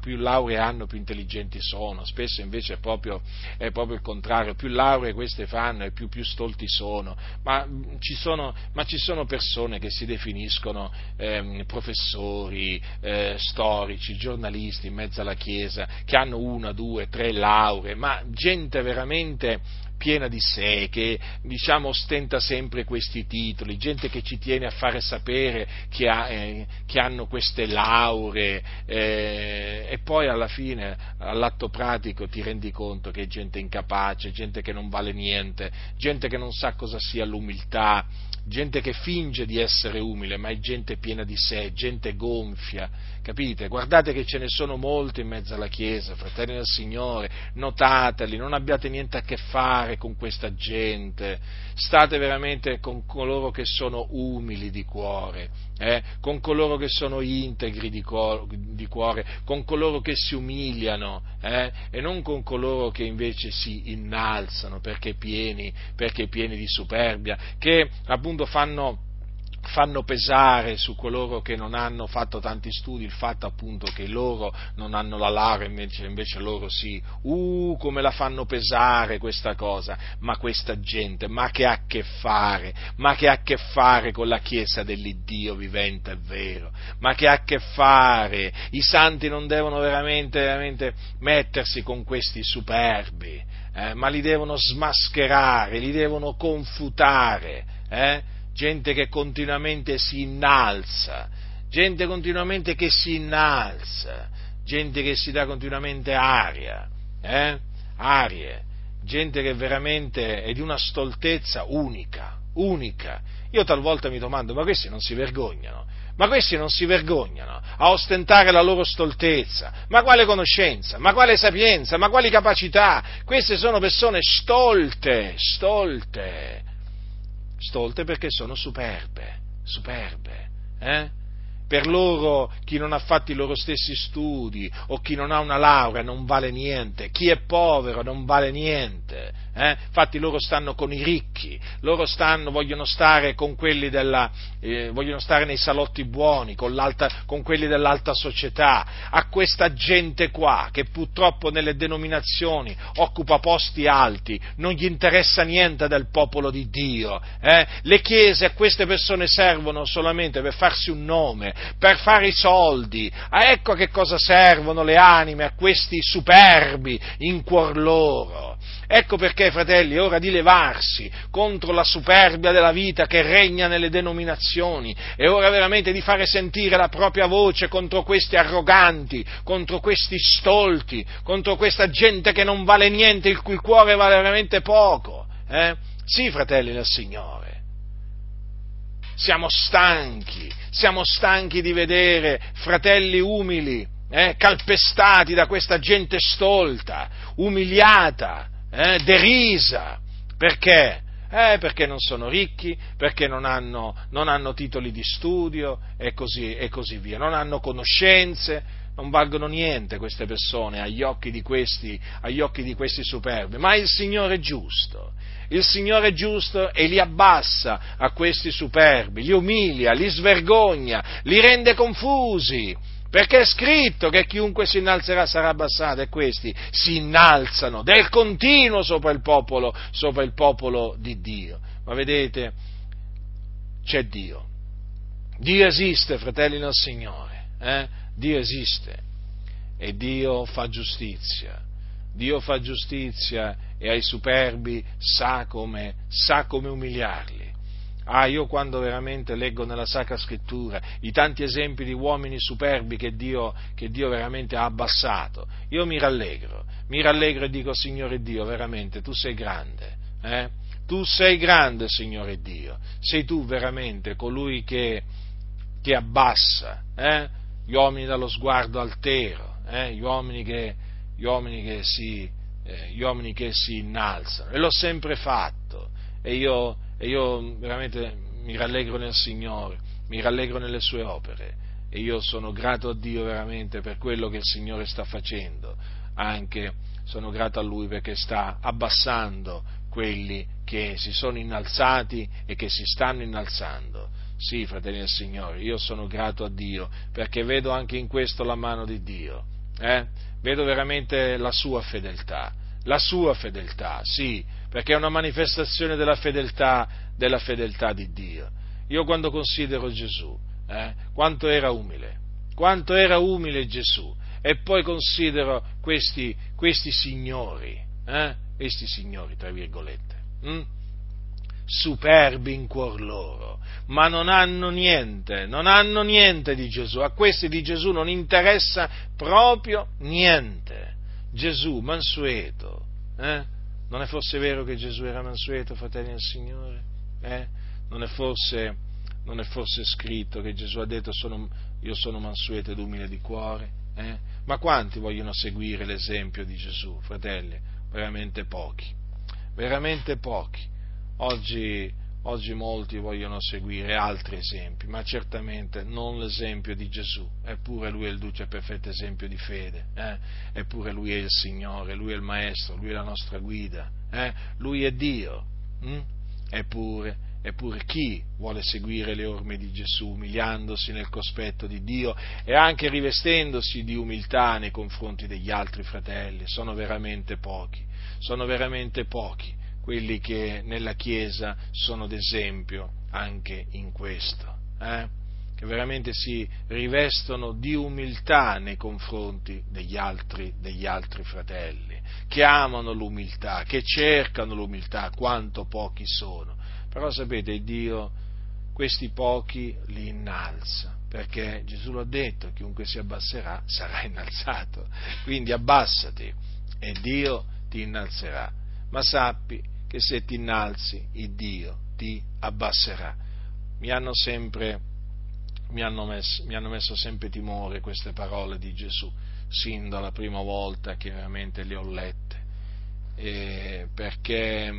più lauree hanno più intelligenti sono, spesso invece è proprio, è proprio, il contrario, più lauree queste fanno e più, più stolti sono ma, ci sono, ma ci sono persone che si definiscono eh, professori, eh, storici, giornalisti in mezzo alla Chiesa, che hanno una, due, tre lauree, ma gente veramente piena di sé, che diciamo ostenta sempre questi titoli, gente che ci tiene a fare sapere che, ha, eh, che hanno queste lauree eh, e poi alla fine, all'atto pratico, ti rendi conto che è gente incapace, gente che non vale niente, gente che non sa cosa sia l'umiltà, gente che finge di essere umile, ma è gente piena di sé, gente gonfia, capite? Guardate che ce ne sono molti in mezzo alla Chiesa, fratelli del Signore, notateli, non abbiate niente a che fare con questa gente, state veramente con coloro che sono umili di cuore, eh? con coloro che sono integri di, cuore, di cuore con coloro che si umiliano eh? e non con coloro che invece si innalzano perché pieni, perché pieni di superbia, che appunto fanno fanno pesare su coloro che non hanno fatto tanti studi il fatto appunto che loro non hanno la laurea invece, invece loro sì, uh come la fanno pesare questa cosa, ma questa gente, ma che ha a che fare, ma che ha a che fare con la Chiesa dell'Iddio vivente e vero, ma che ha a che fare, i santi non devono veramente, veramente mettersi con questi superbi, eh, ma li devono smascherare, li devono confutare, eh? Gente che continuamente si innalza, gente continuamente che si innalza, gente che si dà continuamente aria, eh? arie, gente che veramente è di una stoltezza unica, unica. Io talvolta mi domando, ma questi non si vergognano? Ma questi non si vergognano a ostentare la loro stoltezza? Ma quale conoscenza? Ma quale sapienza? Ma quali capacità? Queste sono persone stolte, stolte, stolte perché sono superbe, superbe, eh? per loro chi non ha fatto i loro stessi studi o chi non ha una laurea non vale niente, chi è povero non vale niente. Eh? Infatti loro stanno con i ricchi, loro stanno, vogliono stare con quelli della, eh, vogliono stare nei salotti buoni, con, con, quelli dell'alta società. A questa gente qua, che purtroppo nelle denominazioni occupa posti alti, non gli interessa niente del popolo di Dio. Eh? Le chiese a queste persone servono solamente per farsi un nome, per fare i soldi. Ah, ecco a che cosa servono le anime a questi superbi in cuor loro. Ecco perché, fratelli, è ora di levarsi contro la superbia della vita che regna nelle denominazioni, è ora veramente di fare sentire la propria voce contro questi arroganti, contro questi stolti, contro questa gente che non vale niente, il cui cuore vale veramente poco. Eh? Sì, fratelli del Signore. Siamo stanchi, siamo stanchi di vedere fratelli umili, eh, calpestati da questa gente stolta, umiliata, eh, derisa. Perché? Eh, perché non sono ricchi, perché non hanno, non hanno titoli di studio e così, e così, via, non hanno conoscenze, non valgono niente queste persone agli occhi di questi, agli occhi di questi superbi, ma il Signore è giusto, il Signore è giusto e li abbassa a questi superbi, li umilia, li svergogna, li rende confusi, perché è scritto che chiunque si innalzerà sarà abbassato e questi si innalzano del continuo sopra il popolo, sopra il popolo di Dio. Ma vedete, c'è Dio. Dio esiste, fratelli del Signore. Eh? Dio esiste e Dio fa giustizia. Dio fa giustizia e ai superbi sa come, sa come umiliarli. Ah, io quando veramente leggo nella Sacra Scrittura i tanti esempi di uomini superbi che Dio, che Dio veramente ha abbassato, io mi rallegro, mi rallegro e dico, Signore Dio, veramente tu sei grande, eh? tu sei grande, Signore Dio, sei tu veramente colui che, che abbassa eh? gli uomini dallo sguardo altero, eh? gli, uomini che, gli, uomini che si, eh, gli uomini che si innalzano, e l'ho sempre fatto, e io e io veramente mi rallegro nel Signore, mi rallegro nelle sue opere e io sono grato a Dio veramente per quello che il Signore sta facendo, anche sono grato a Lui perché sta abbassando quelli che si sono innalzati e che si stanno innalzando. Sì, fratelli del Signore, io sono grato a Dio perché vedo anche in questo la mano di Dio, eh? vedo veramente la sua fedeltà, la sua fedeltà, sì, perché è una manifestazione della fedeltà, della fedeltà di Dio. Io quando considero Gesù, eh, quanto era umile, quanto era umile Gesù, e poi considero questi, questi signori, eh, questi signori, tra virgolette, hm? superbi in cuor loro, ma non hanno niente, non hanno niente di Gesù, a questi di Gesù non interessa proprio niente. Gesù, mansueto, eh? Non è forse vero che Gesù era mansueto, fratelli del Signore? Eh? Non, è forse, non, è forse, scritto che Gesù ha detto sono, io sono mansueto ed umile di cuore? Eh? Ma quanti vogliono seguire l'esempio di Gesù, fratelli? Veramente pochi, veramente pochi. Oggi Oggi molti vogliono seguire altri esempi, ma certamente non l'esempio di Gesù, eppure Lui è il duce perfetto esempio di fede, eh? eppure Lui è il Signore, Lui è il Maestro, Lui è la nostra guida, eh? Lui è Dio, hm? eppure, eppure chi vuole seguire le orme di Gesù, umiliandosi nel cospetto di Dio e anche rivestendosi di umiltà nei confronti degli altri fratelli, sono veramente pochi, sono veramente pochi quelli che nella Chiesa sono d'esempio anche in questo, eh? che veramente si rivestono di umiltà nei confronti degli altri, degli altri fratelli, che amano l'umiltà, che cercano l'umiltà, quanto pochi sono. Però sapete, Dio, questi pochi li innalza, perché Gesù l'ha detto, chiunque si abbasserà sarà innalzato, quindi abbassati e Dio ti innalzerà, ma sappi che se ti innalzi, il Dio ti abbasserà. Mi hanno sempre, mi hanno messo, mi hanno messo sempre timore queste parole di Gesù, sin dalla prima volta che veramente le ho lette, eh, perché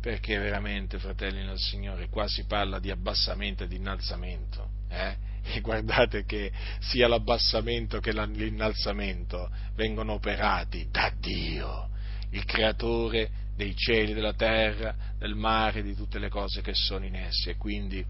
perché veramente, fratelli nel Signore, qua si parla di abbassamento e di innalzamento. Eh? E guardate che sia l'abbassamento che l'innalzamento vengono operati da Dio, il creatore dei cieli, della terra, del mare, di tutte le cose che sono in essi. E quindi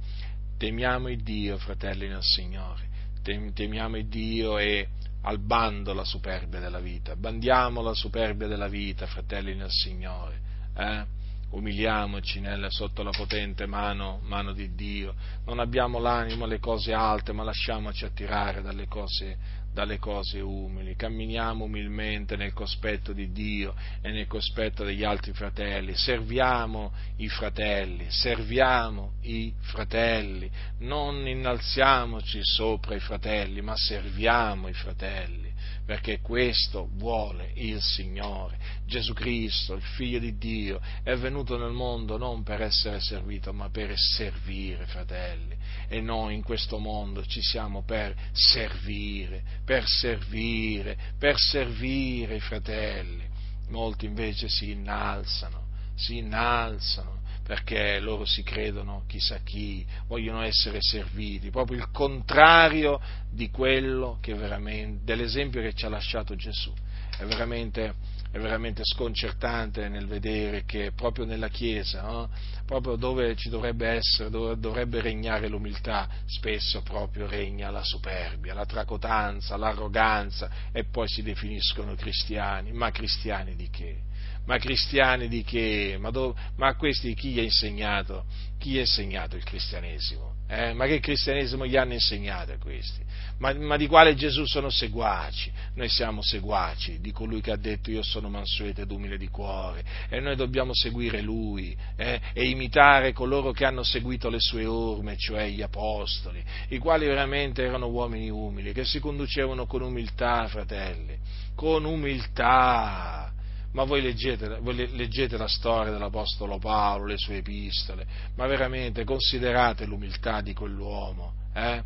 temiamo il Dio, fratelli nel Signore, temiamo il Dio e al bando la superbia della vita, bandiamo la superbia della vita, fratelli nel Signore. Eh? umiliamoci nella, sotto la potente mano, mano, di Dio, non abbiamo l'animo alle cose alte, ma lasciamoci attirare dalle cose, dalle cose umili, camminiamo umilmente nel cospetto di Dio e nel cospetto degli altri fratelli, serviamo i fratelli, serviamo i fratelli, non innalziamoci sopra i fratelli, ma serviamo i fratelli perché questo vuole il Signore. Gesù Cristo, il Figlio di Dio, è venuto nel mondo non per essere servito, ma per servire, fratelli. E noi in questo mondo ci siamo per servire, per servire, per servire i fratelli. Molti invece si innalzano, si innalzano perché loro si credono chissà chi, vogliono essere serviti, proprio il contrario dell'esempio che ci ha lasciato Gesù. È veramente, è veramente sconcertante nel vedere che proprio nella Chiesa, no? proprio dove ci dovrebbe essere, dove dovrebbe regnare l'umiltà, spesso proprio regna la superbia, la tracotanza, l'arroganza e poi si definiscono cristiani, ma cristiani di che? Ma cristiani di che? Ma, do, ma a questi chi gli ha insegnato? Chi gli ha insegnato il cristianesimo? Eh? Ma che cristianesimo gli hanno insegnato a questi? Ma, ma, di quale Gesù sono seguaci? Noi siamo seguaci di colui che ha detto io sono mansueto ed umile di cuore e noi dobbiamo seguire lui eh? e imitare coloro che hanno seguito le sue orme, cioè gli apostoli, i quali veramente erano uomini umili, che si conducevano con umiltà, fratelli, con umiltà ma voi leggete, voi leggete, la storia dell'Apostolo Paolo, le sue epistole, ma veramente considerate l'umiltà di quell'uomo, eh?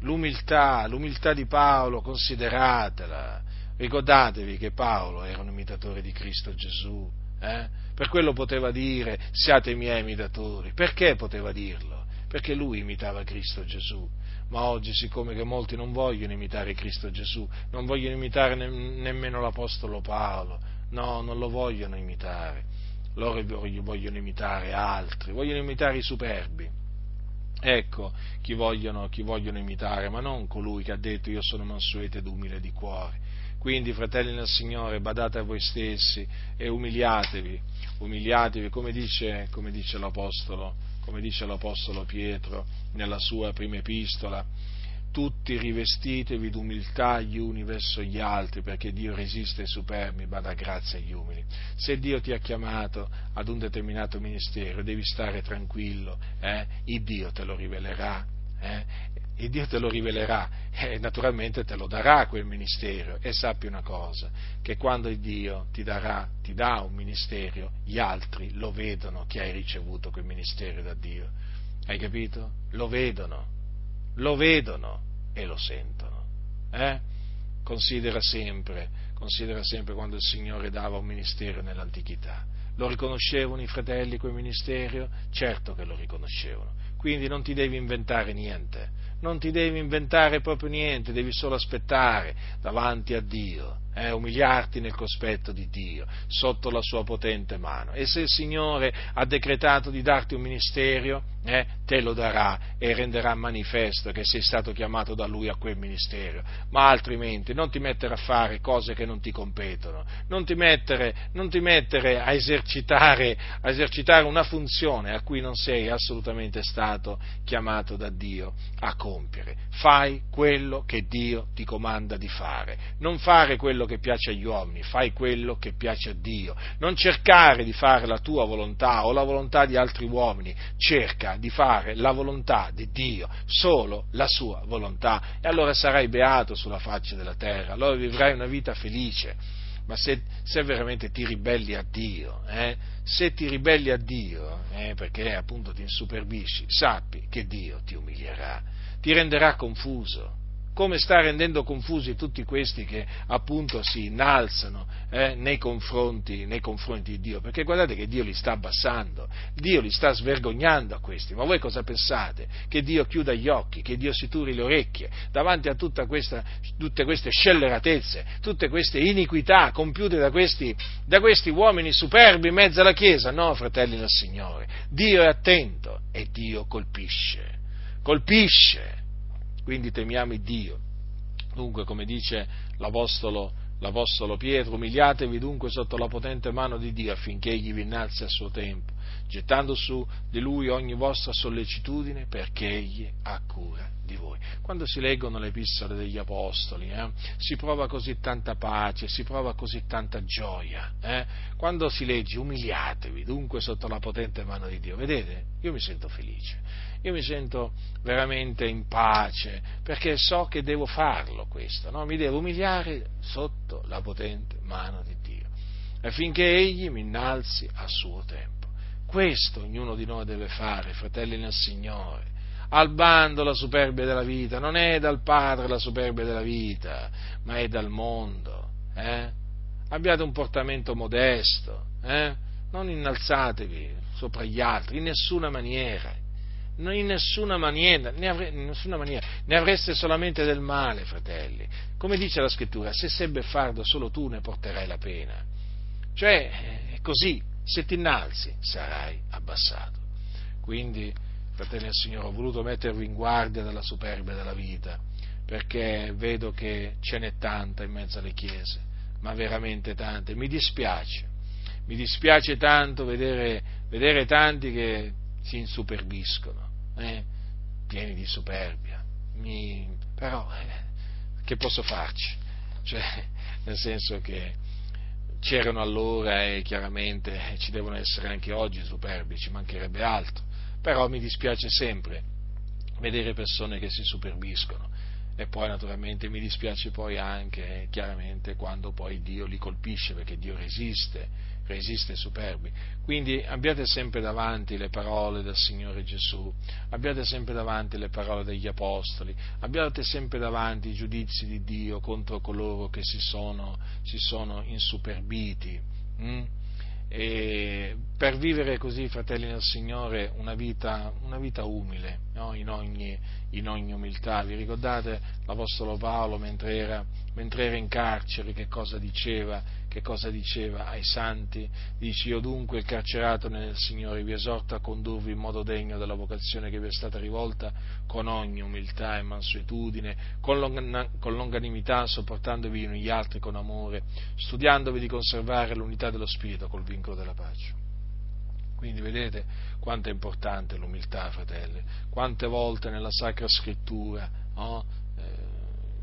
l'umiltà, l'umiltà di Paolo, consideratela. Ricordatevi che Paolo era un imitatore di Cristo Gesù, eh? per quello poteva dire siate miei imitatori. Perché poteva dirlo? Perché lui imitava Cristo Gesù. Ma oggi, siccome che molti non vogliono imitare Cristo Gesù, non vogliono imitare ne- nemmeno l'Apostolo Paolo, No, non lo vogliono imitare. Loro vogliono imitare altri, vogliono imitare i superbi. Ecco chi vogliono, chi vogliono imitare, ma non colui che ha detto io sono mansueto ed umile di cuore. Quindi, fratelli nel Signore, badate a voi stessi e umiliatevi, umiliatevi come dice, come dice, l'Apostolo, come dice l'Apostolo Pietro nella sua prima epistola tutti rivestitevi d'umiltà gli uni verso gli altri, perché Dio resiste ai superbi, ma dà grazia agli umili. Se Dio ti ha chiamato ad un determinato ministero, devi stare tranquillo, eh? il Dio te lo rivelerà. Eh? Il Dio te lo rivelerà e naturalmente te lo darà quel ministero. E sappi una cosa, che quando il Dio ti darà, ti dà un ministero, gli altri lo vedono che hai ricevuto quel ministero da Dio. Hai capito? Lo vedono lo vedono e lo sentono. Eh? Considera, sempre, considera sempre quando il Signore dava un ministero nell'antichità. Lo riconoscevano i fratelli quel ministero? Certo che lo riconoscevano. Quindi non ti devi inventare niente, non ti devi inventare proprio niente, devi solo aspettare davanti a Dio eh, umiliarti nel cospetto di Dio, sotto la sua potente mano. E se il Signore ha decretato di darti un ministero, eh, te lo darà e renderà manifesto che sei stato chiamato da Lui a quel ministero. Ma altrimenti non ti mettere a fare cose che non ti competono, non ti mettere, non ti mettere a, esercitare, a esercitare una funzione a cui non sei assolutamente stato chiamato da Dio a compiere, fai quello che Dio ti comanda di fare, non fare quello che piace agli uomini, fai quello che piace a Dio, non cercare di fare la tua volontà o la volontà di altri uomini, cerca di fare la volontà di Dio, solo la sua volontà. E allora sarai beato sulla faccia della terra, allora vivrai una vita felice ma se, se, veramente ti ribelli a Dio, eh, se ti ribelli a Dio, eh, perché appunto ti insuperbisci, sappi che Dio ti umilierà, ti renderà confuso, come sta rendendo confusi tutti questi che appunto si innalzano eh, nei, confronti, nei, confronti, di Dio, perché guardate che Dio li sta abbassando, Dio li sta svergognando a questi, ma voi cosa pensate? Che Dio chiuda gli occhi, che Dio si turi le orecchie davanti a questa, tutte queste scelleratezze, tutte queste iniquità compiute da questi, da questi uomini superbi in mezzo alla Chiesa? No, fratelli del Signore, Dio è attento e Dio colpisce, colpisce quindi temiamo Dio. Dunque, come dice l'Apostolo, l'Apostolo Pietro, umiliatevi dunque sotto la potente mano di Dio affinché egli vi innalzi a suo tempo, gettando su di lui ogni vostra sollecitudine perché egli ha cura di voi. Quando si leggono le epistole degli Apostoli eh, si prova così tanta pace, si prova così tanta gioia. Eh? Quando si legge umiliatevi dunque sotto la potente mano di Dio, vedete, io mi sento felice io mi sento veramente in pace, perché so che devo farlo questo, no? mi devo umiliare sotto la potente mano di Dio, affinché Egli mi innalzi a suo tempo. Questo ognuno di noi deve fare, fratelli nel Signore. Al bando la superbia della vita, non è dal Padre la superbia della vita, ma è dal mondo. Eh? Abbiate un portamento modesto, eh? non innalzatevi sopra gli altri in nessuna maniera in nessuna maniera, avre, in nessuna maniera, ne avreste solamente del male, fratelli. Come dice la scrittura, se sei beffardo solo tu ne porterai la pena. Cioè, è così, se ti innalzi sarai abbassato. Quindi, fratelli del Signore, ho voluto mettervi in guardia dalla superbia della vita, perché vedo che ce n'è tanta in mezzo alle chiese, ma veramente tante. Mi dispiace, mi dispiace tanto vedere, vedere tanti che si insuperbiscono, eh, pieni di superbia. Mi, però, eh, che posso farci? Cioè, nel senso che c'erano allora e chiaramente ci devono essere anche oggi superbi, ci mancherebbe altro. Però mi dispiace sempre vedere persone che si superbiscono e poi naturalmente mi dispiace poi anche chiaramente quando poi Dio li colpisce perché Dio resiste resiste ai superbi. Quindi abbiate sempre davanti le parole del Signore Gesù, abbiate sempre davanti le parole degli Apostoli, abbiate sempre davanti i giudizi di Dio contro coloro che si sono, si sono insuperbiti. E per vivere così, fratelli del Signore, una vita, una vita umile, no? in, ogni, in, ogni, umiltà. Vi ricordate l'Apostolo Paolo mentre era, mentre era in carcere che cosa diceva? Che cosa diceva ai santi? Dice io dunque il carcerato nel Signore vi esorto a condurvi in modo degno della vocazione che vi è stata rivolta con ogni umiltà e mansuetudine, con, longanimità, sopportandovi gli altri con amore, studiandovi di conservare l'unità dello Spirito col vincolo della pace. Quindi vedete quanto è importante l'umiltà, fratelli, quante volte nella Sacra Scrittura oh,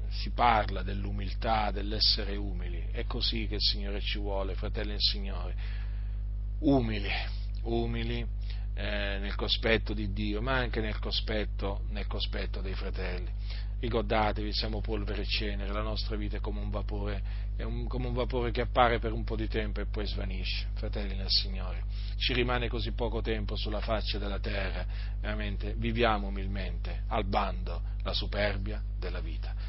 si parla dell'umiltà, dell'essere umili. È così che il Signore ci vuole, fratelli del Signore. Umili, umili eh, nel cospetto di Dio, ma anche nel cospetto, nel cospetto dei fratelli. Ricordatevi, siamo polvere e cenere, la nostra vita è come un vapore, è un, come un vapore che appare per un po' di tempo e poi svanisce, fratelli nel Signore. Ci rimane così poco tempo sulla faccia della terra, veramente viviamo umilmente, al bando la superbia della vita.